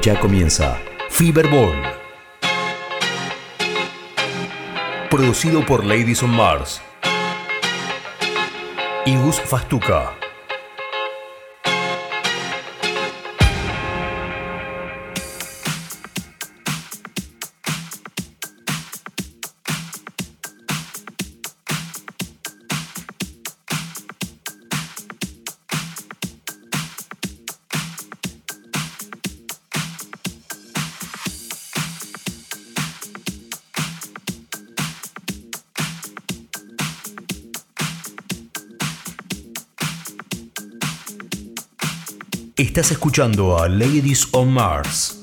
Ya comienza Fiberball. Producido por Ladies on Mars. Y Gus Fastuca. Estás escuchando a Ladies on Mars.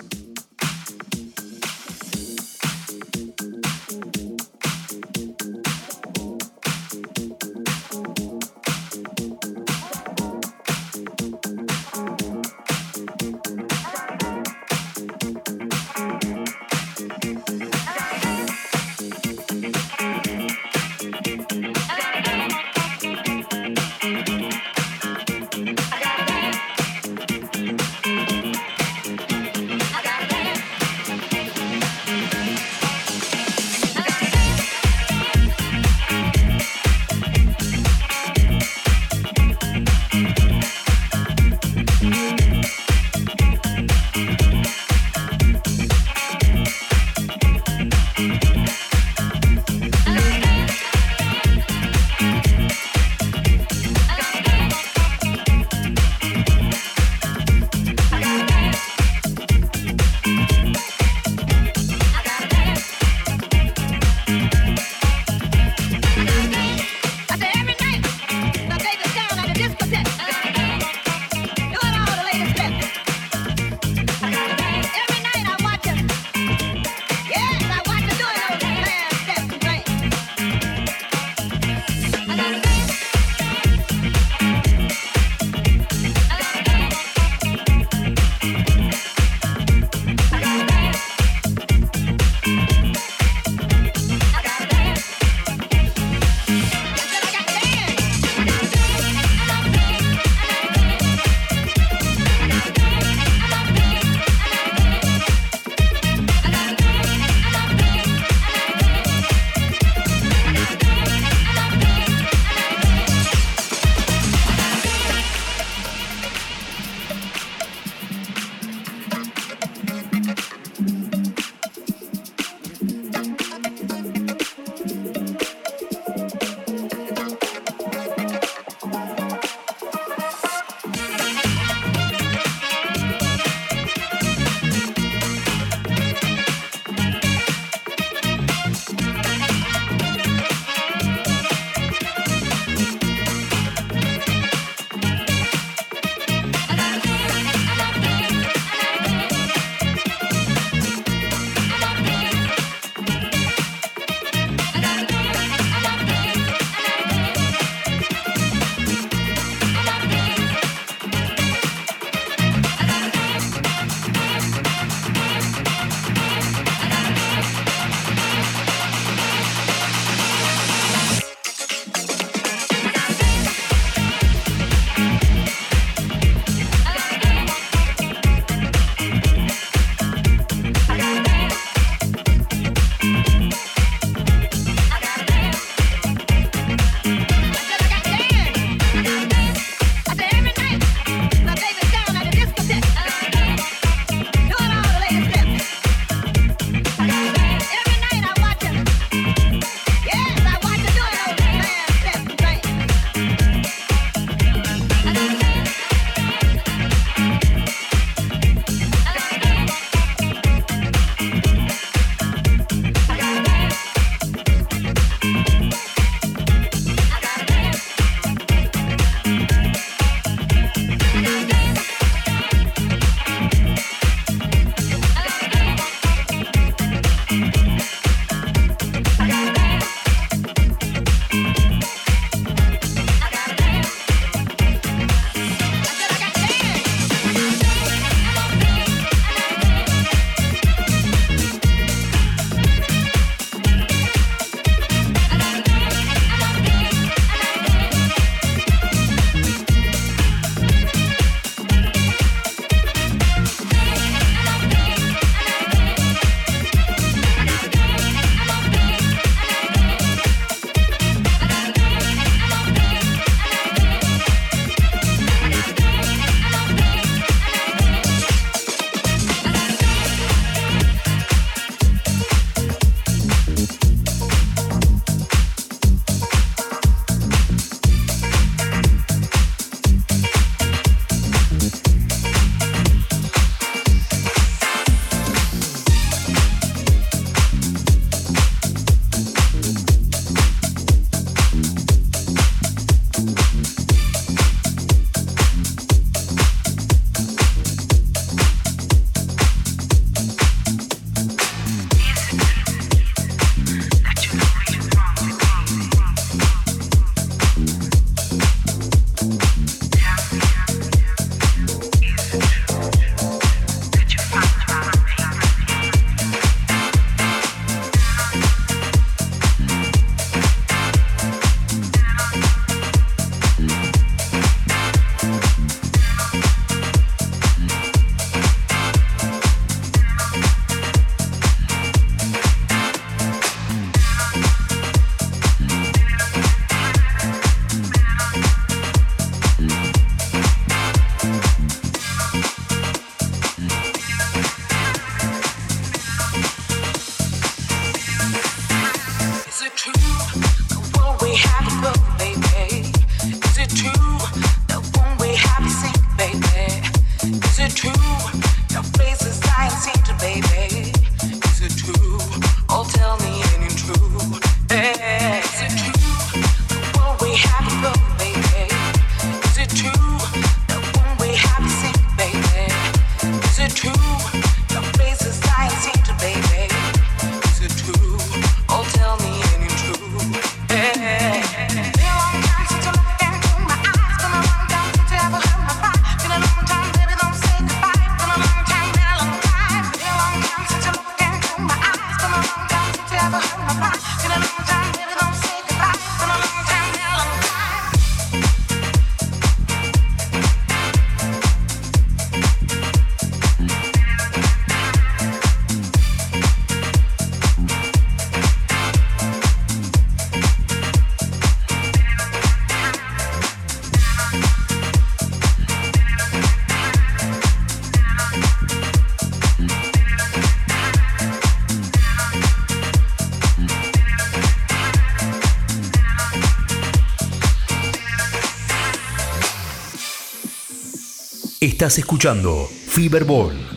Estás escuchando Fiberball.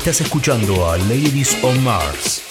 Estás escuchando a Ladies on Mars.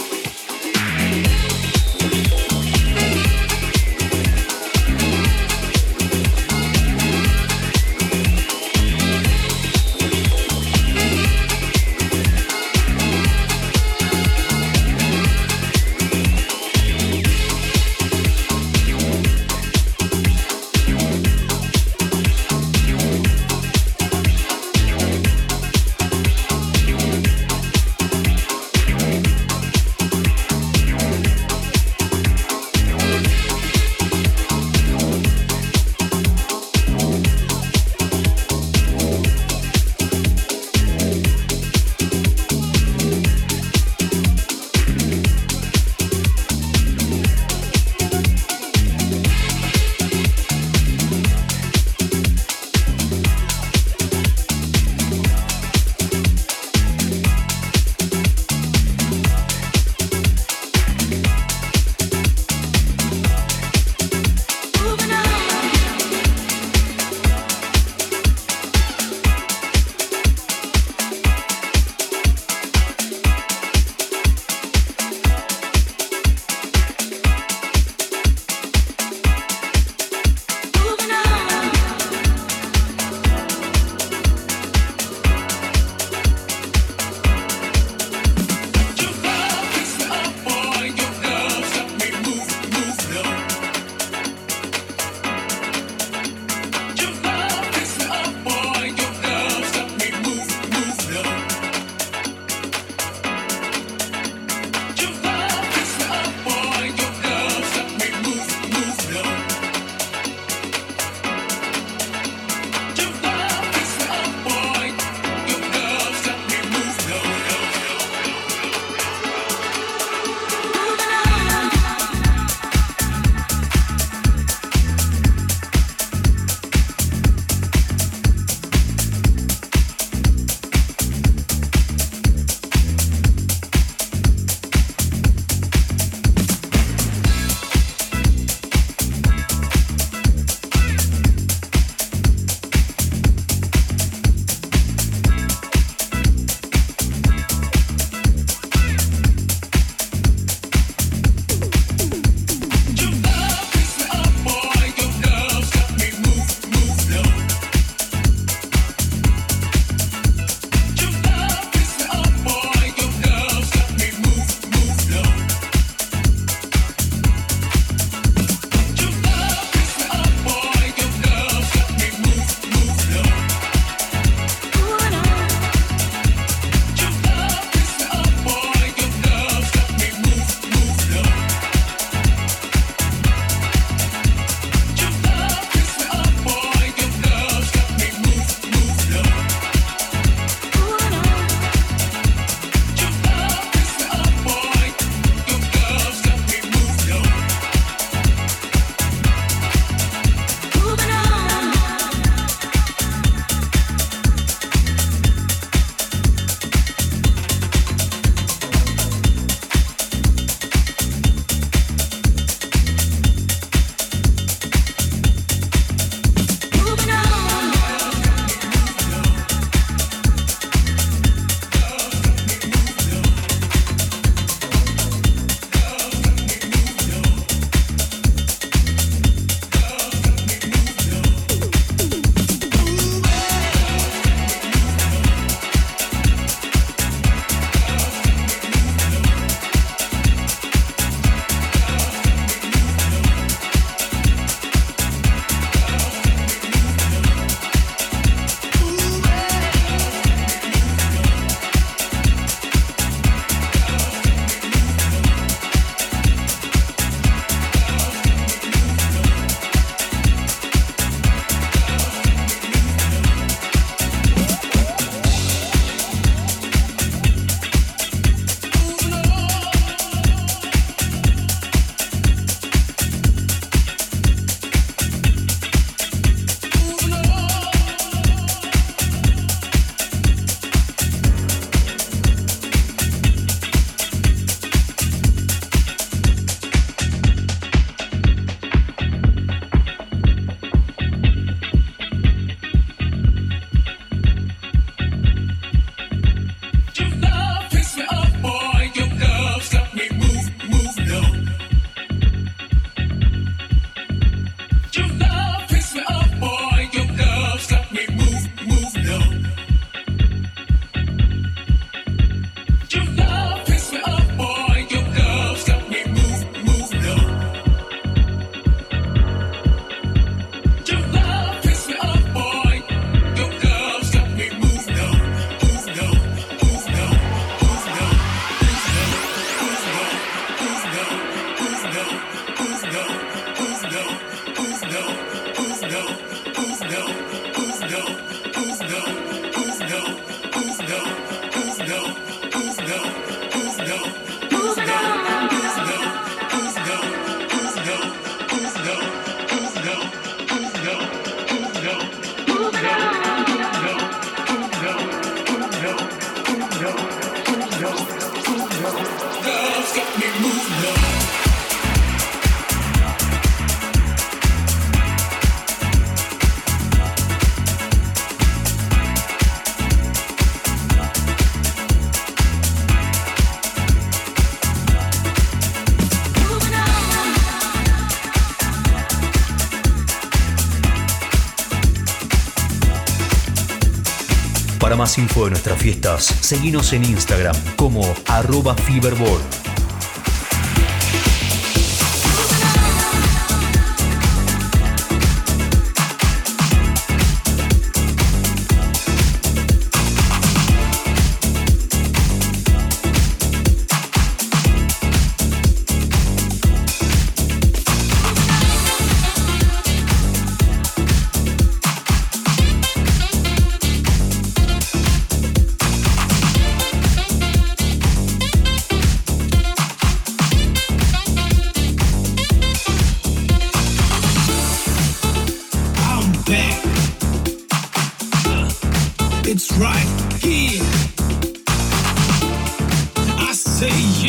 más info de nuestras fiestas, seguinos en Instagram como arroba Fiberboard.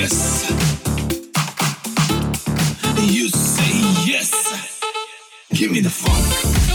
yes. You say yes. Give me the phone.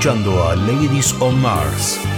Escuchando a Ladies on Mars.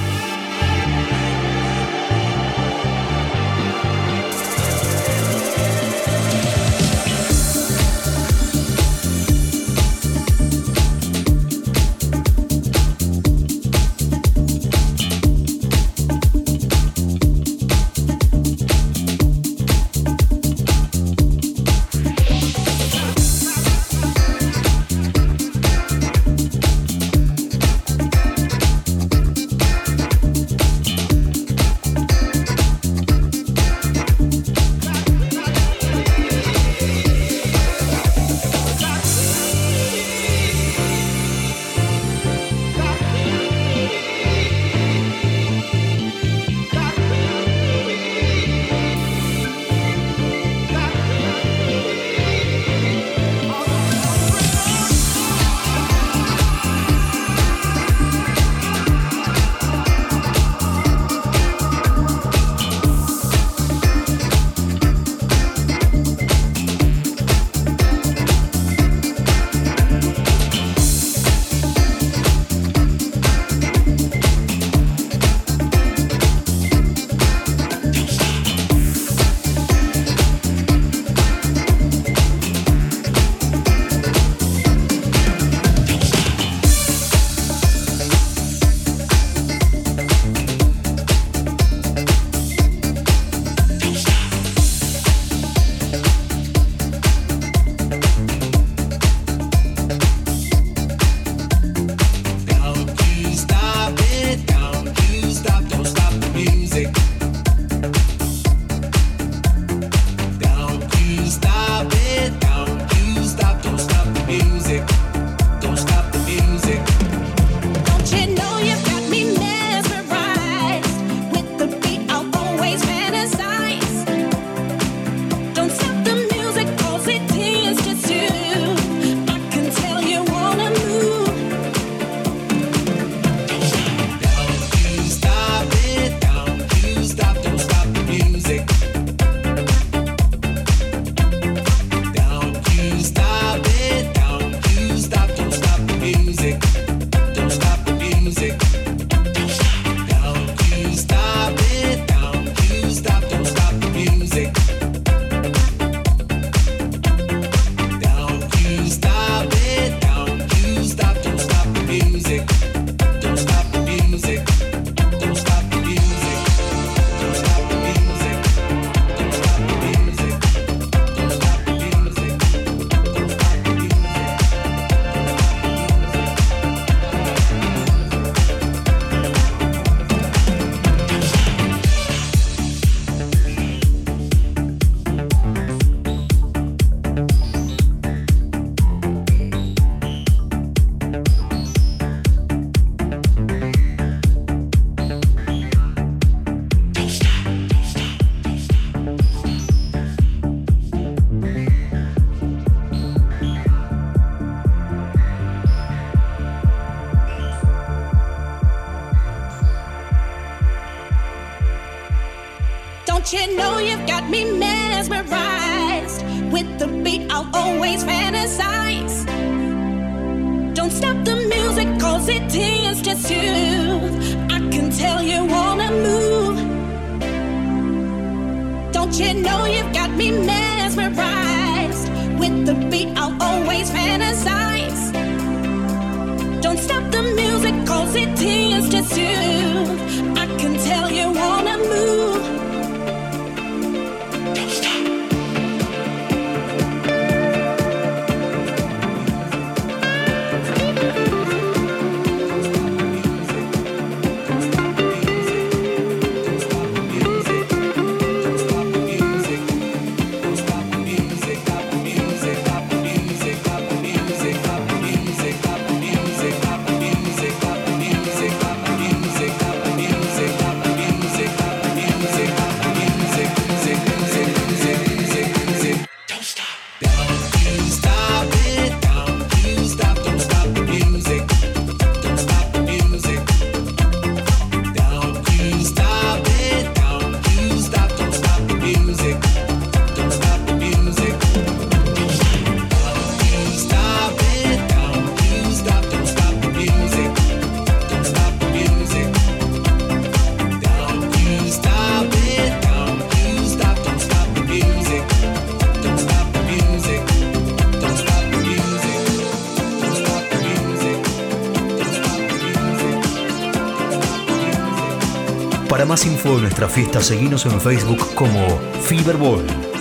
Más info de nuestra fiesta, seguinos en Facebook como Fiberball.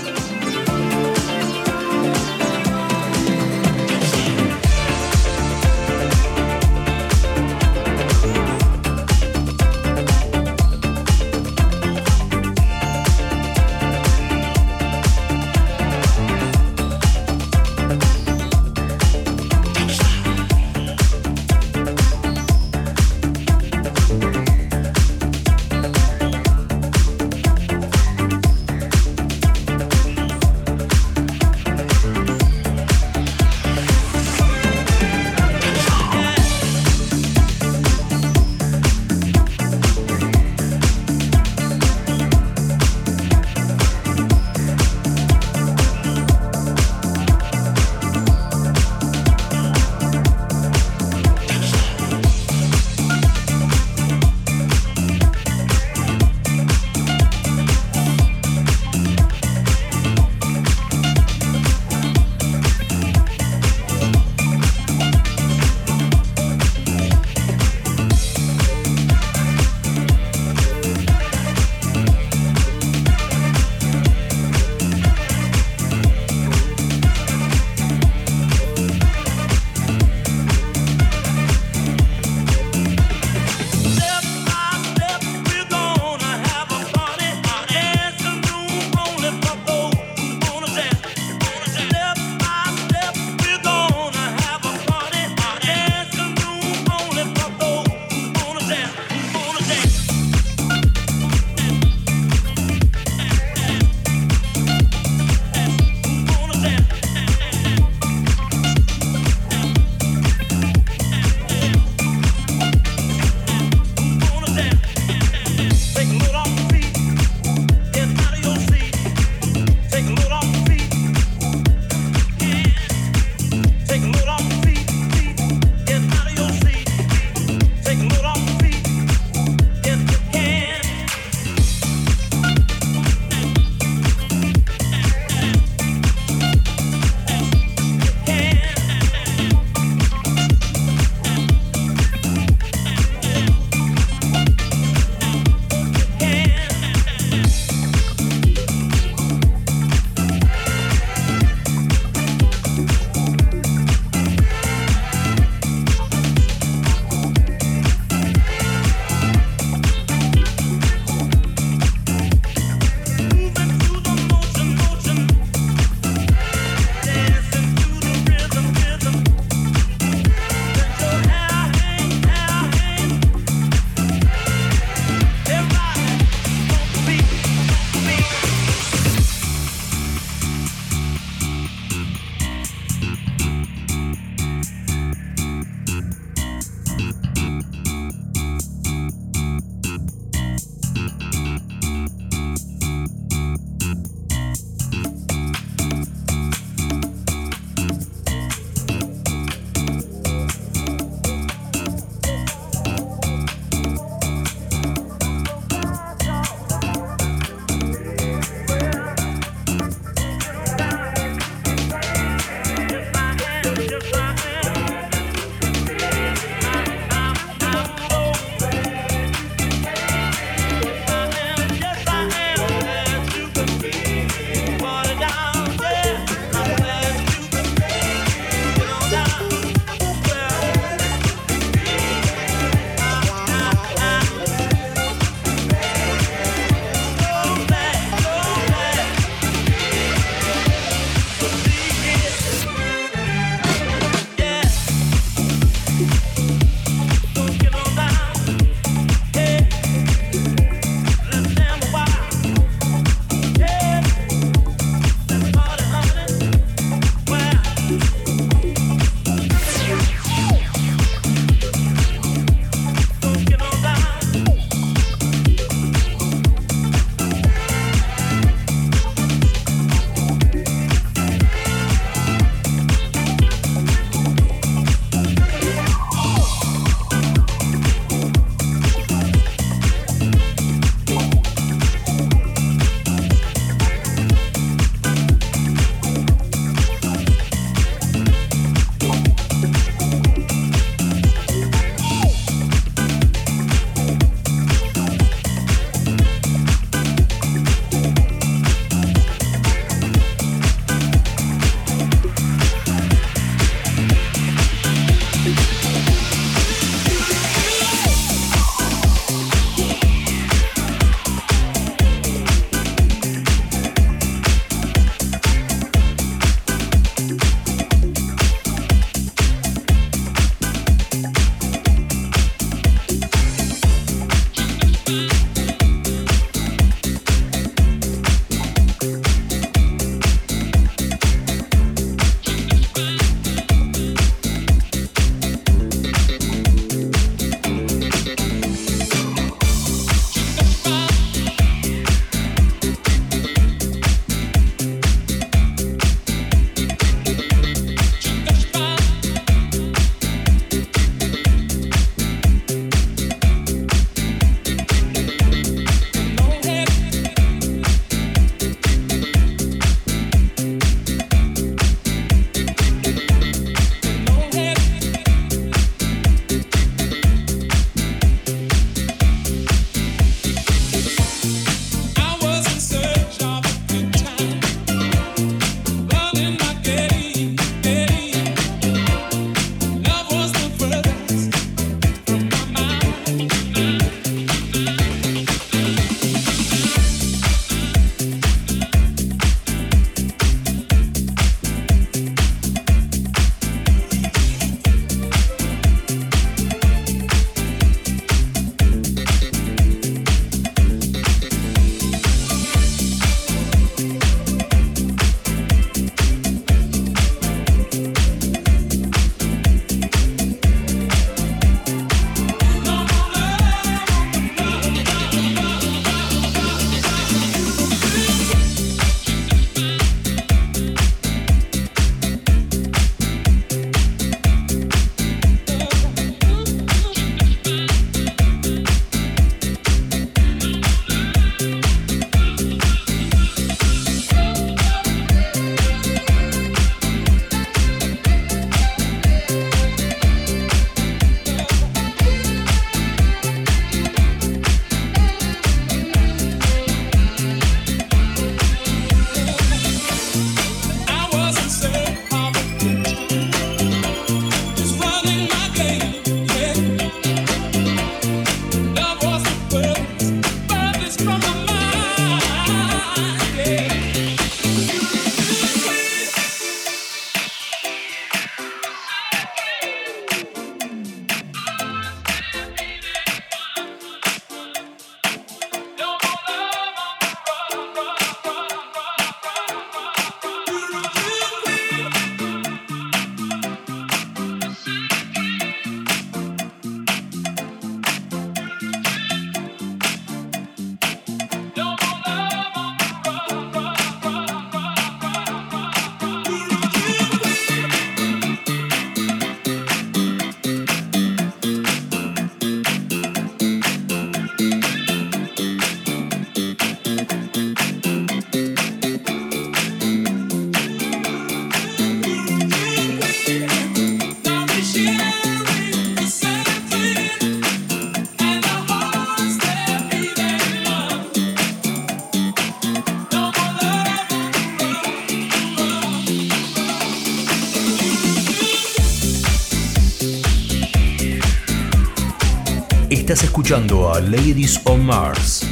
Estás escuchando a Ladies on Mars.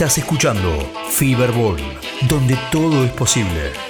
Estás escuchando Feverball, donde todo es posible.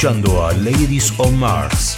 Escuchando a Ladies on Mars.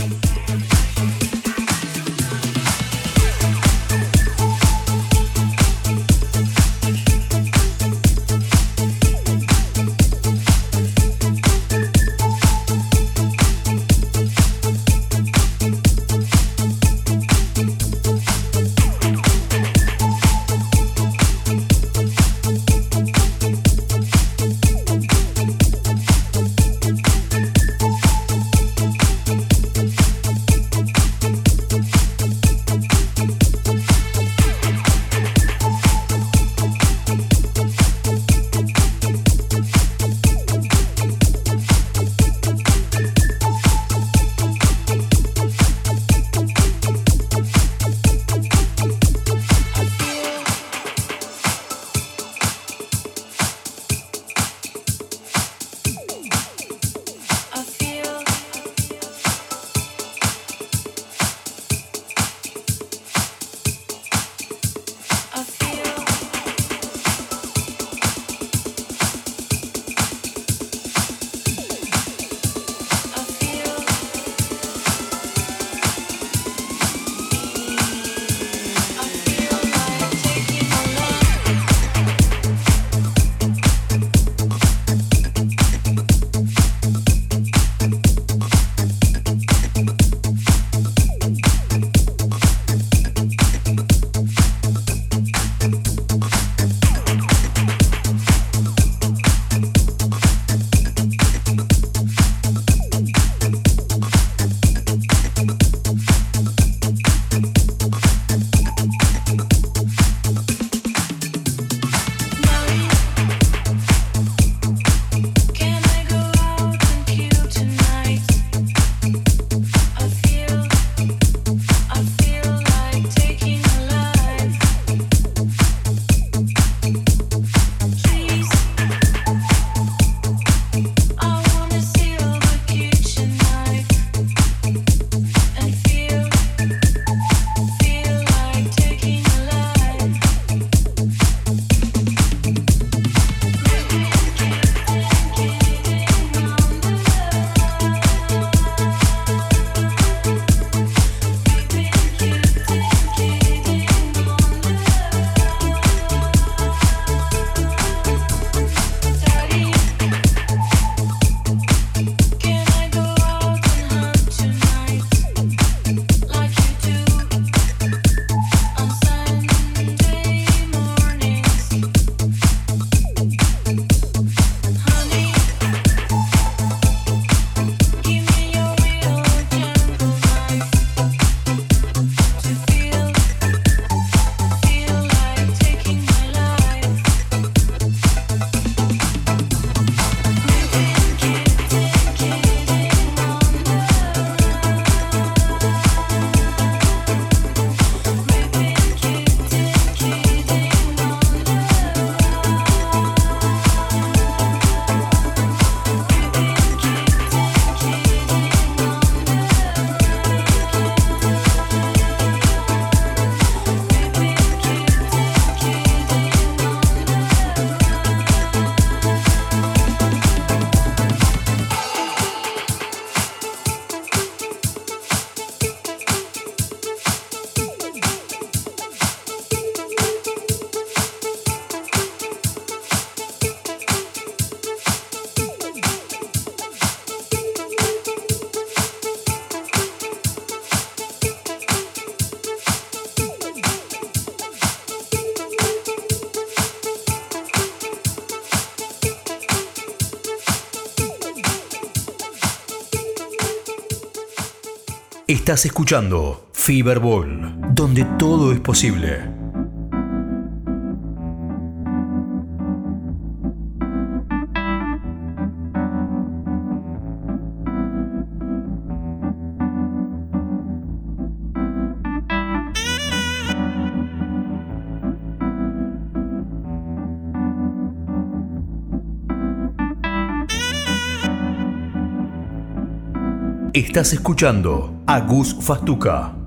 Estás escuchando Fiberball, donde todo es posible. Estás escuchando Agus Fartuca.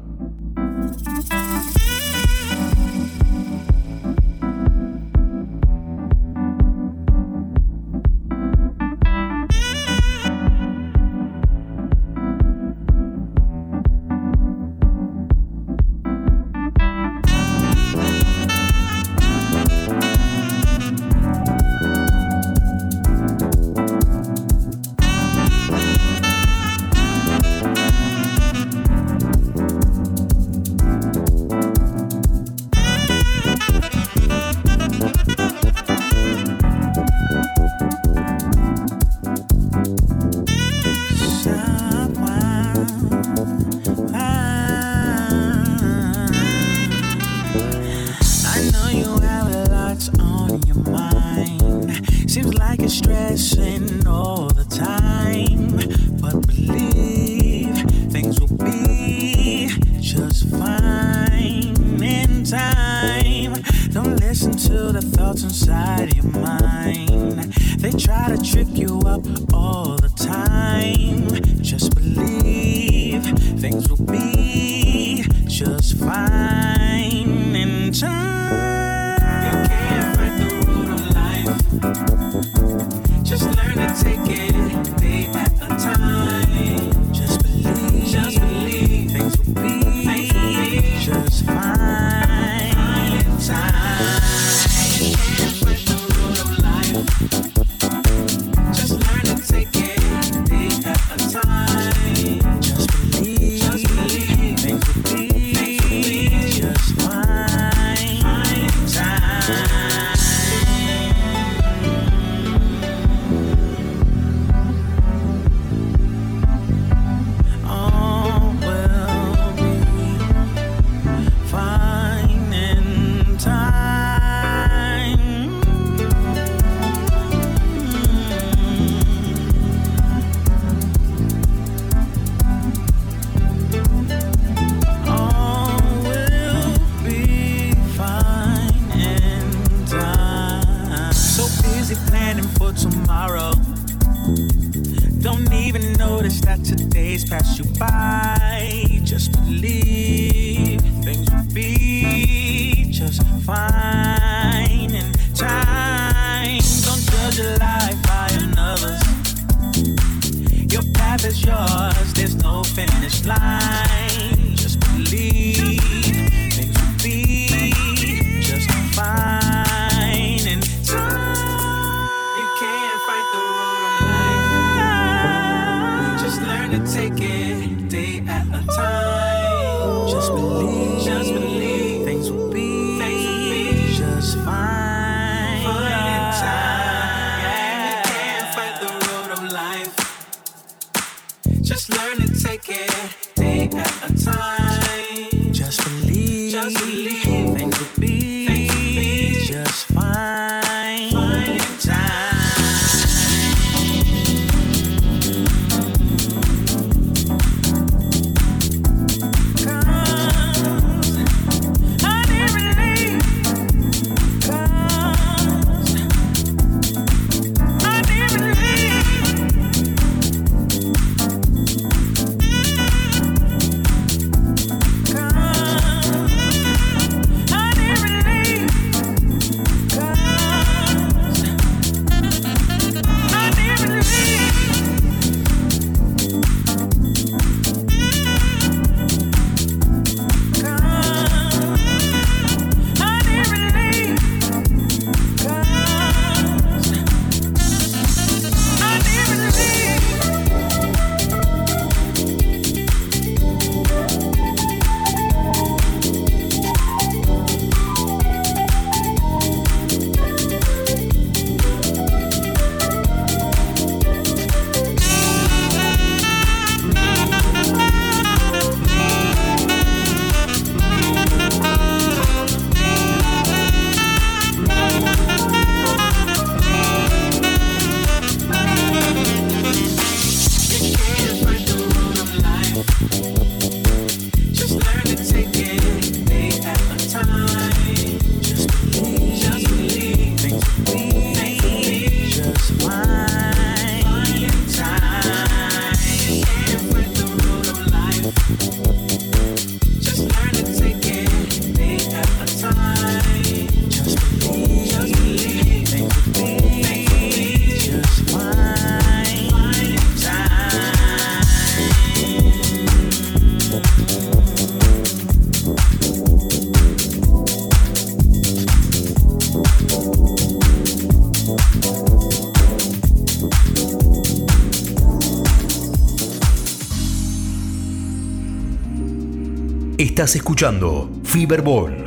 Estás escuchando Fiberball.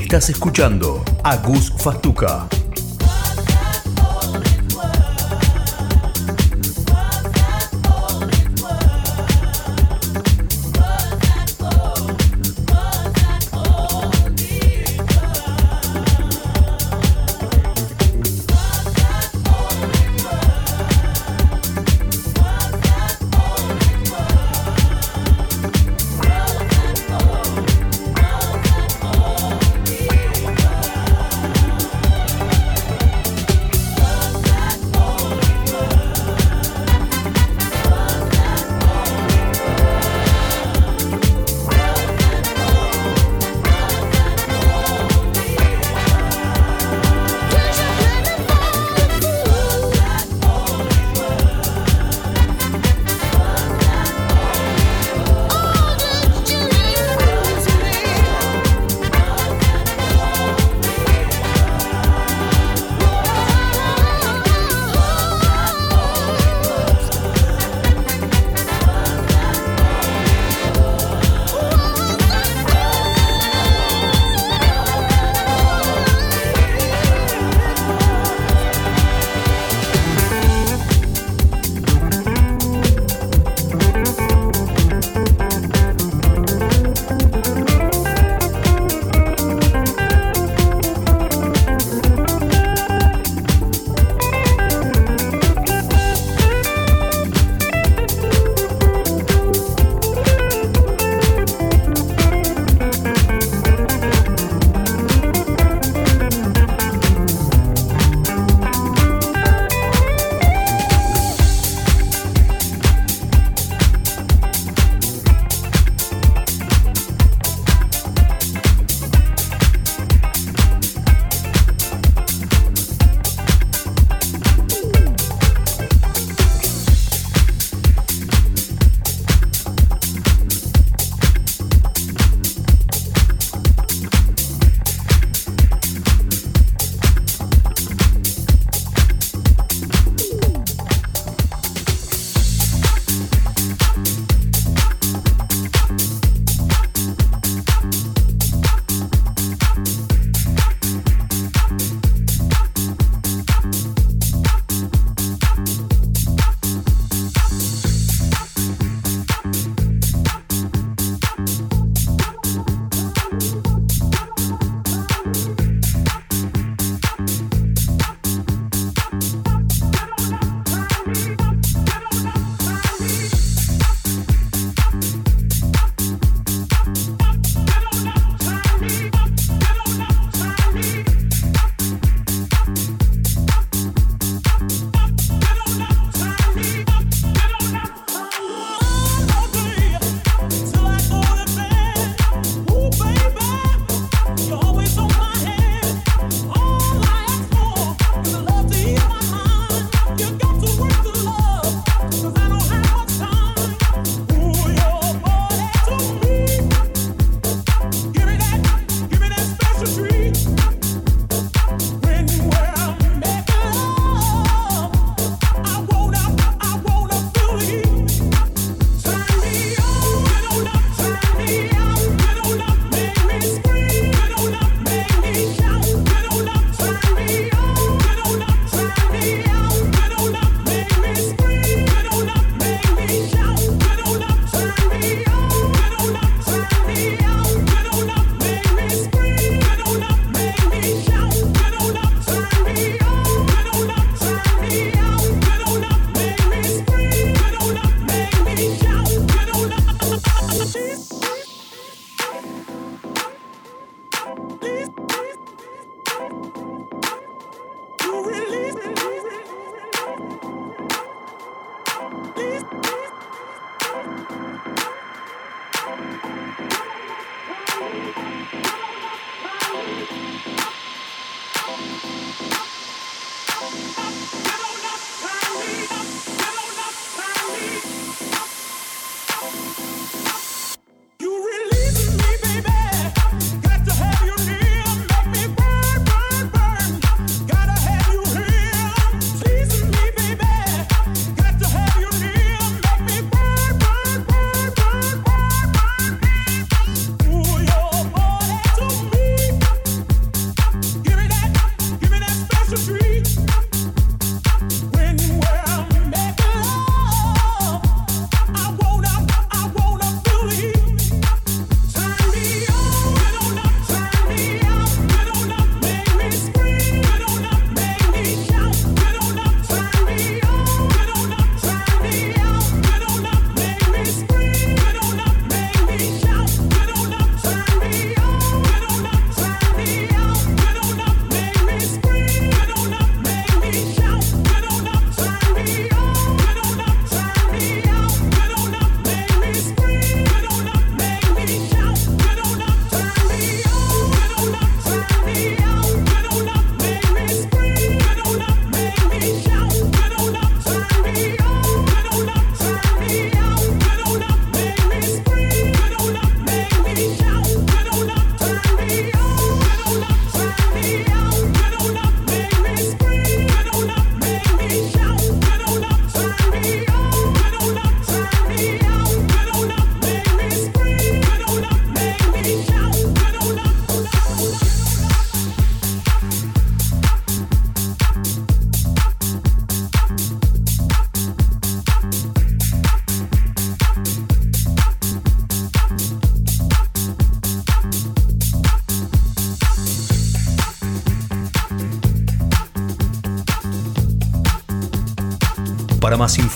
Estás escuchando a Gus Fastuca.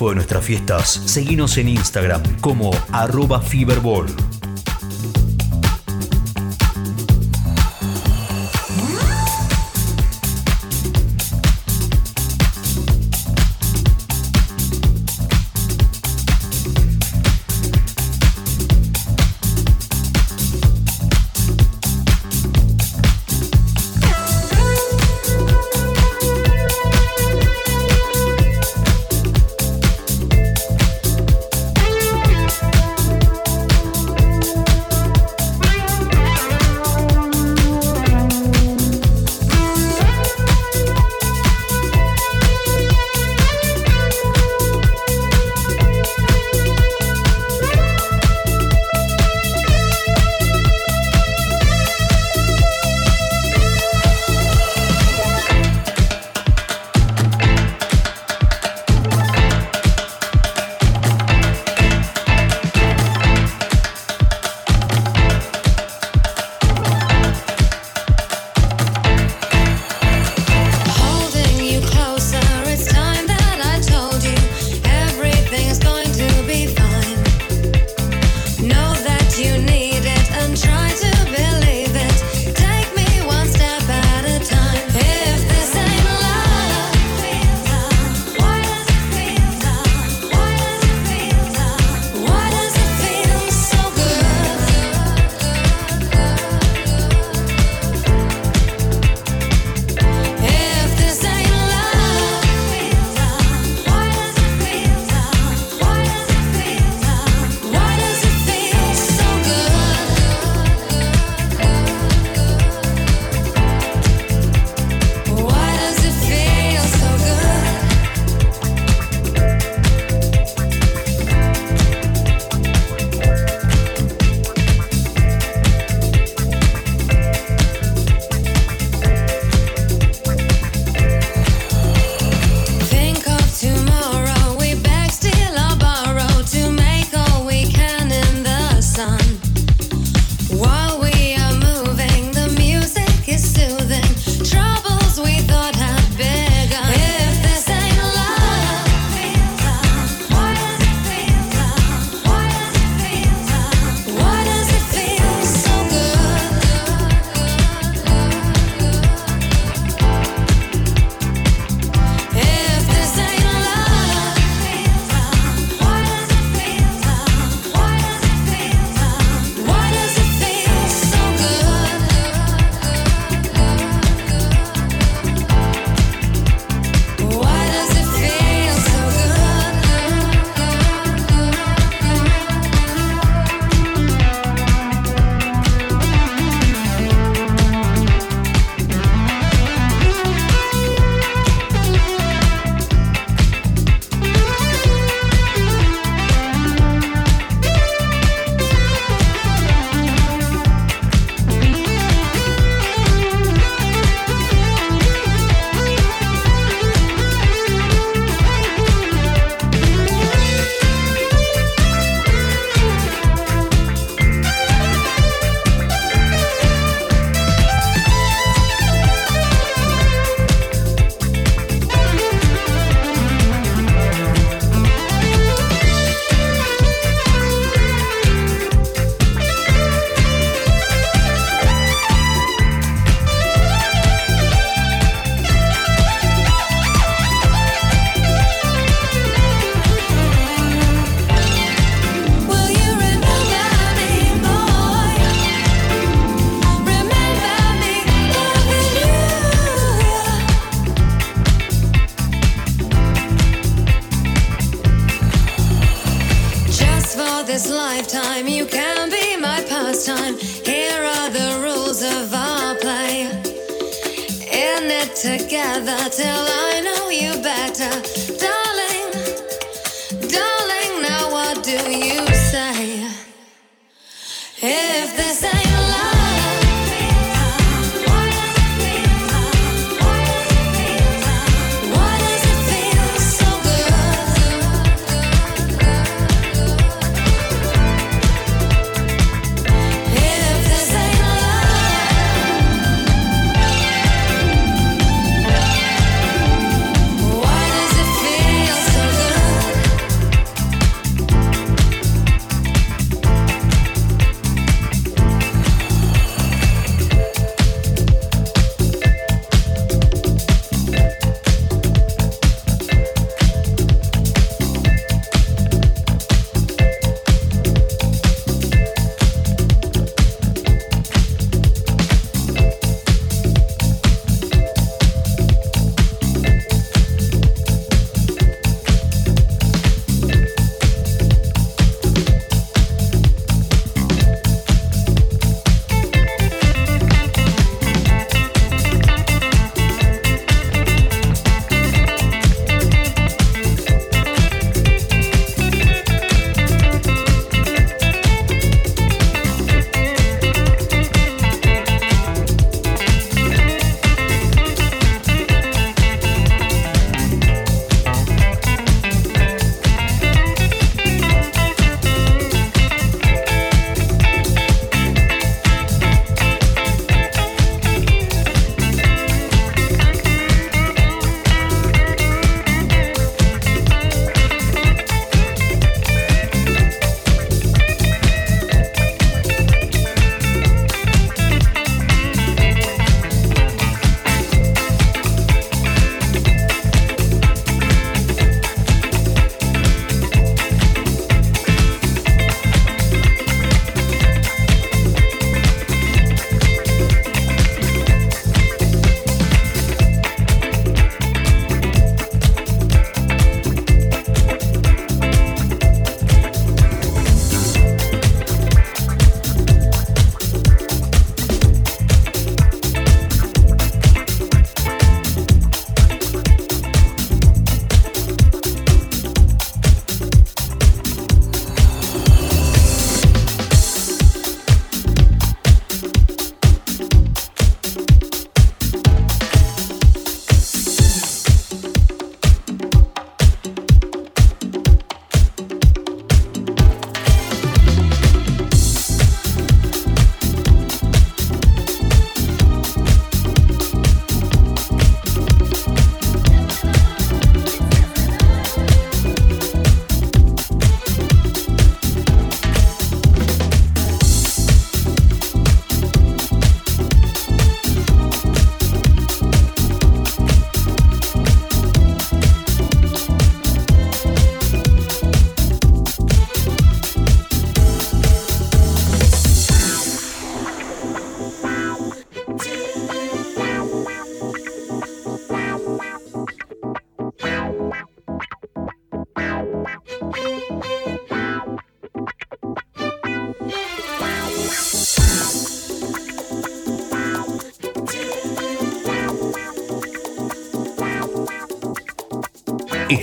De nuestras fiestas, seguinos en Instagram como arroba Fiberball.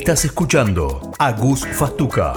Estás escuchando a Gus Fastuca.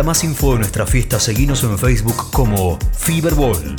Para más info de nuestra fiesta, seguimos en Facebook como Fiberball.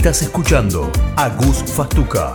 Estás escuchando a Gus Fastuca.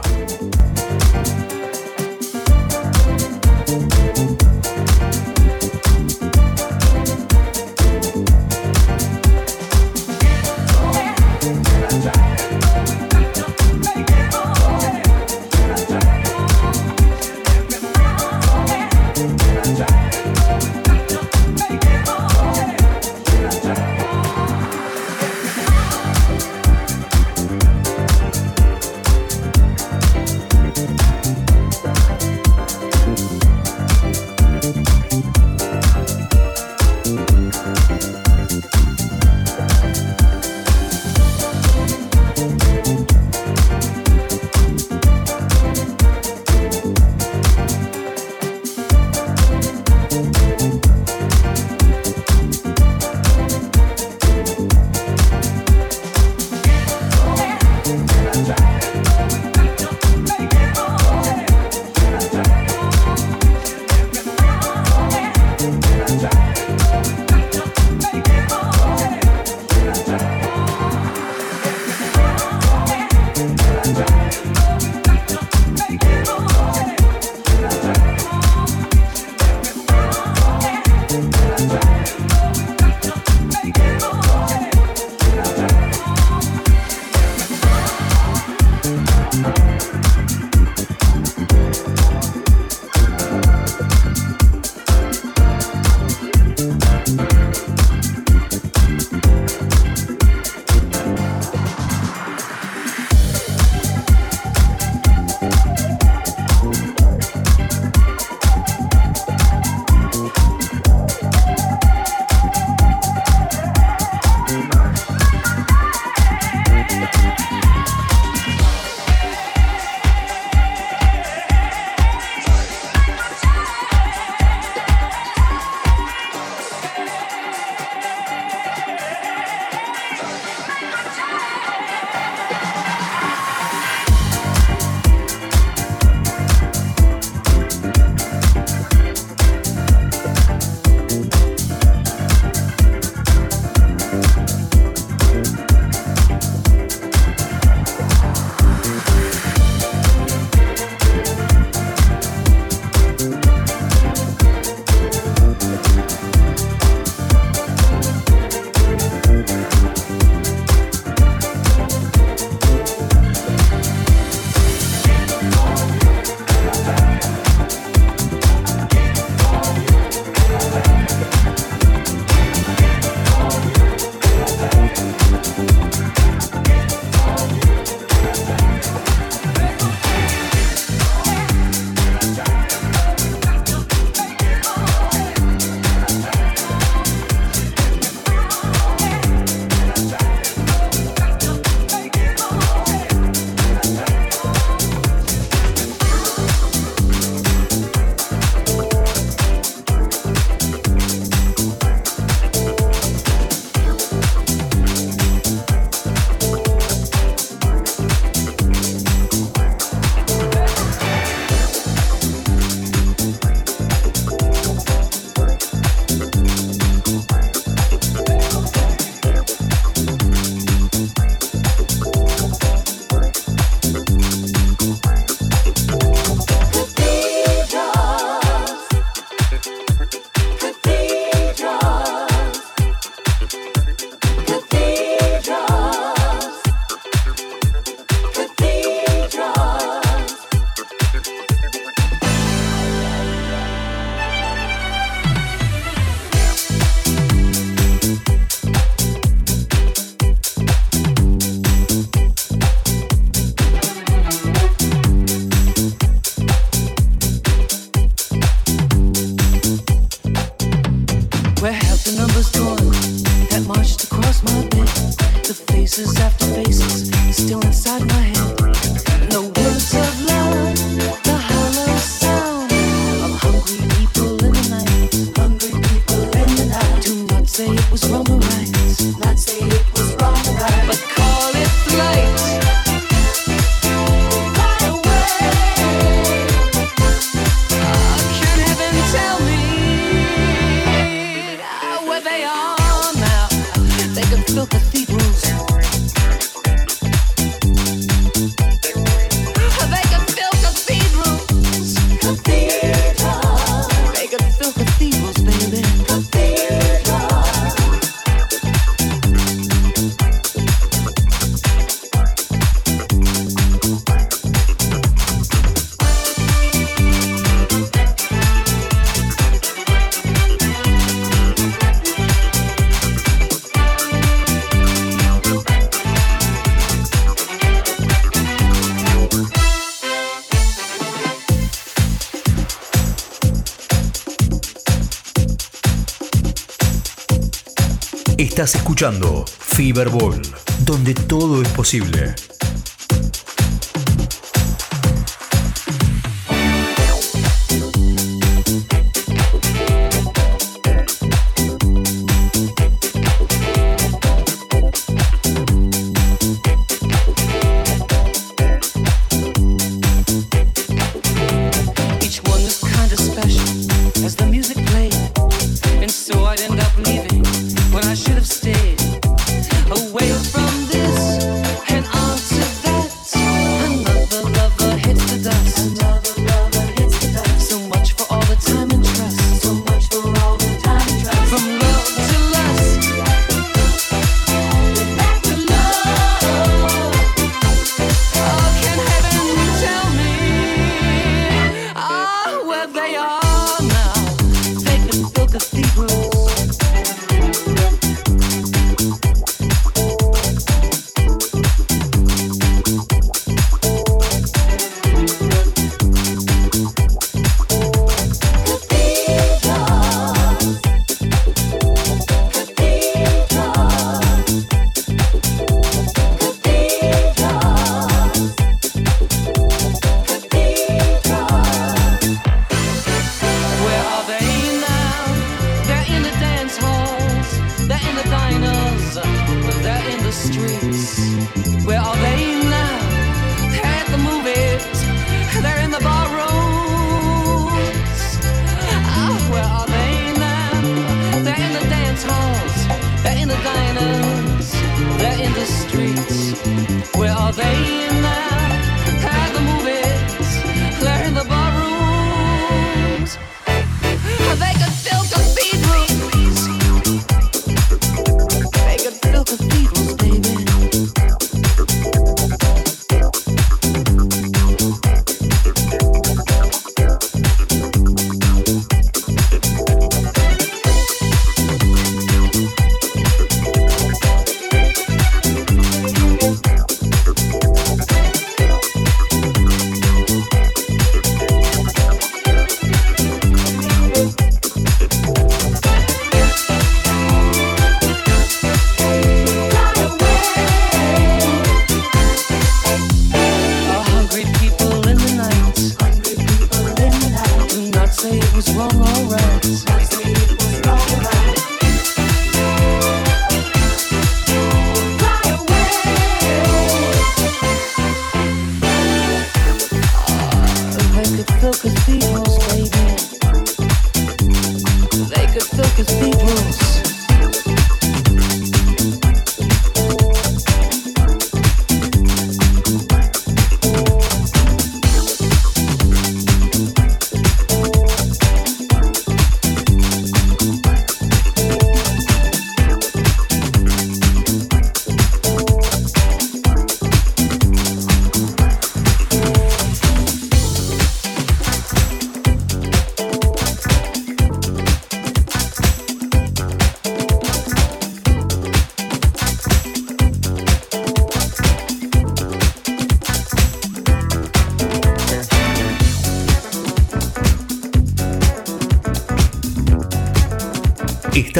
escuchando Fiberball, donde todo es posible.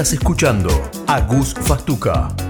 Estás escuchando a Gus Fastuca.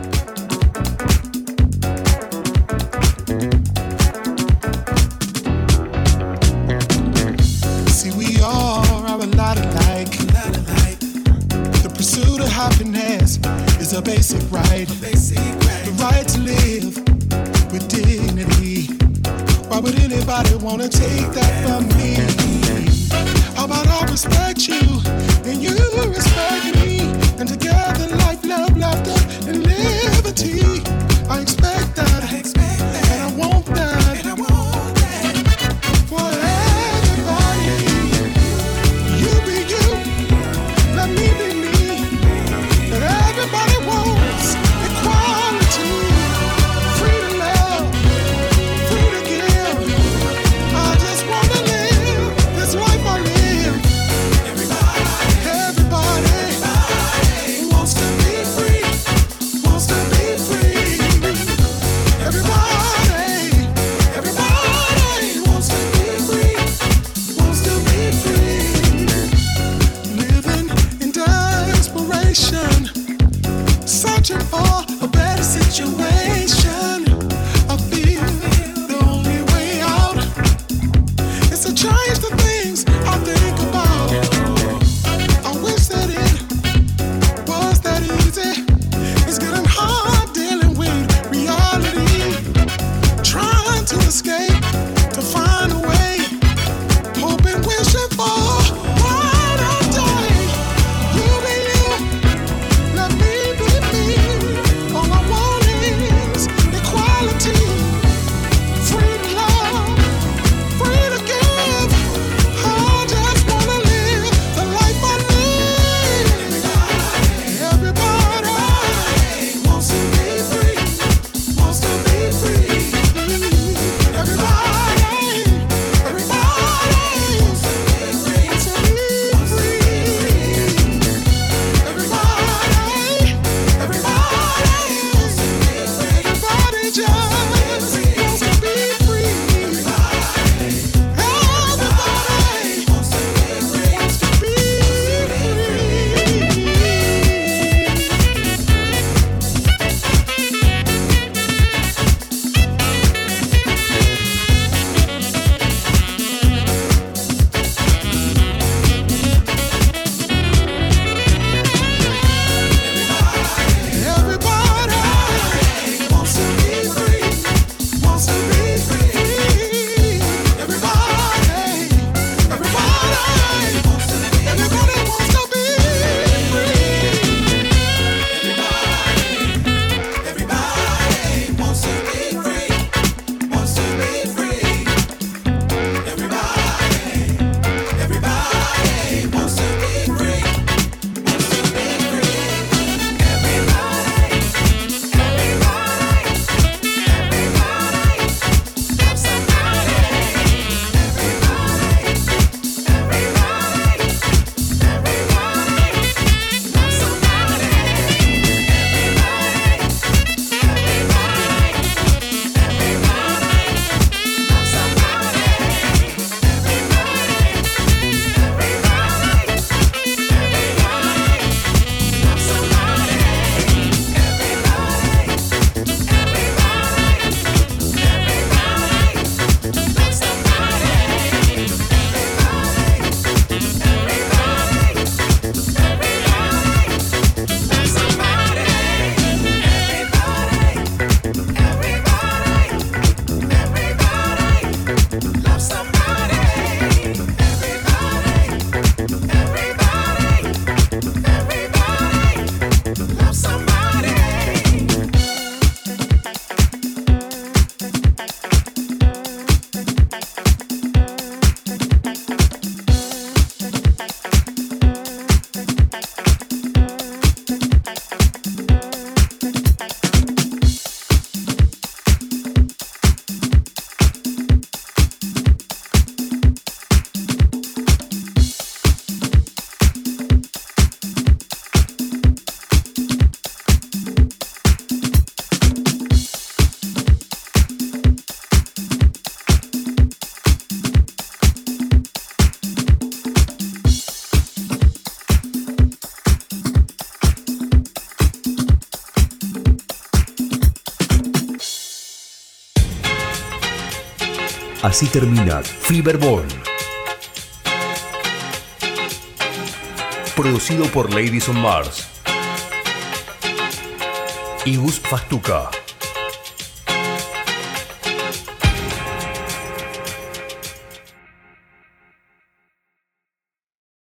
Así termina Fiberball. Producido por Ladies on Mars. Y Gus Fastuca.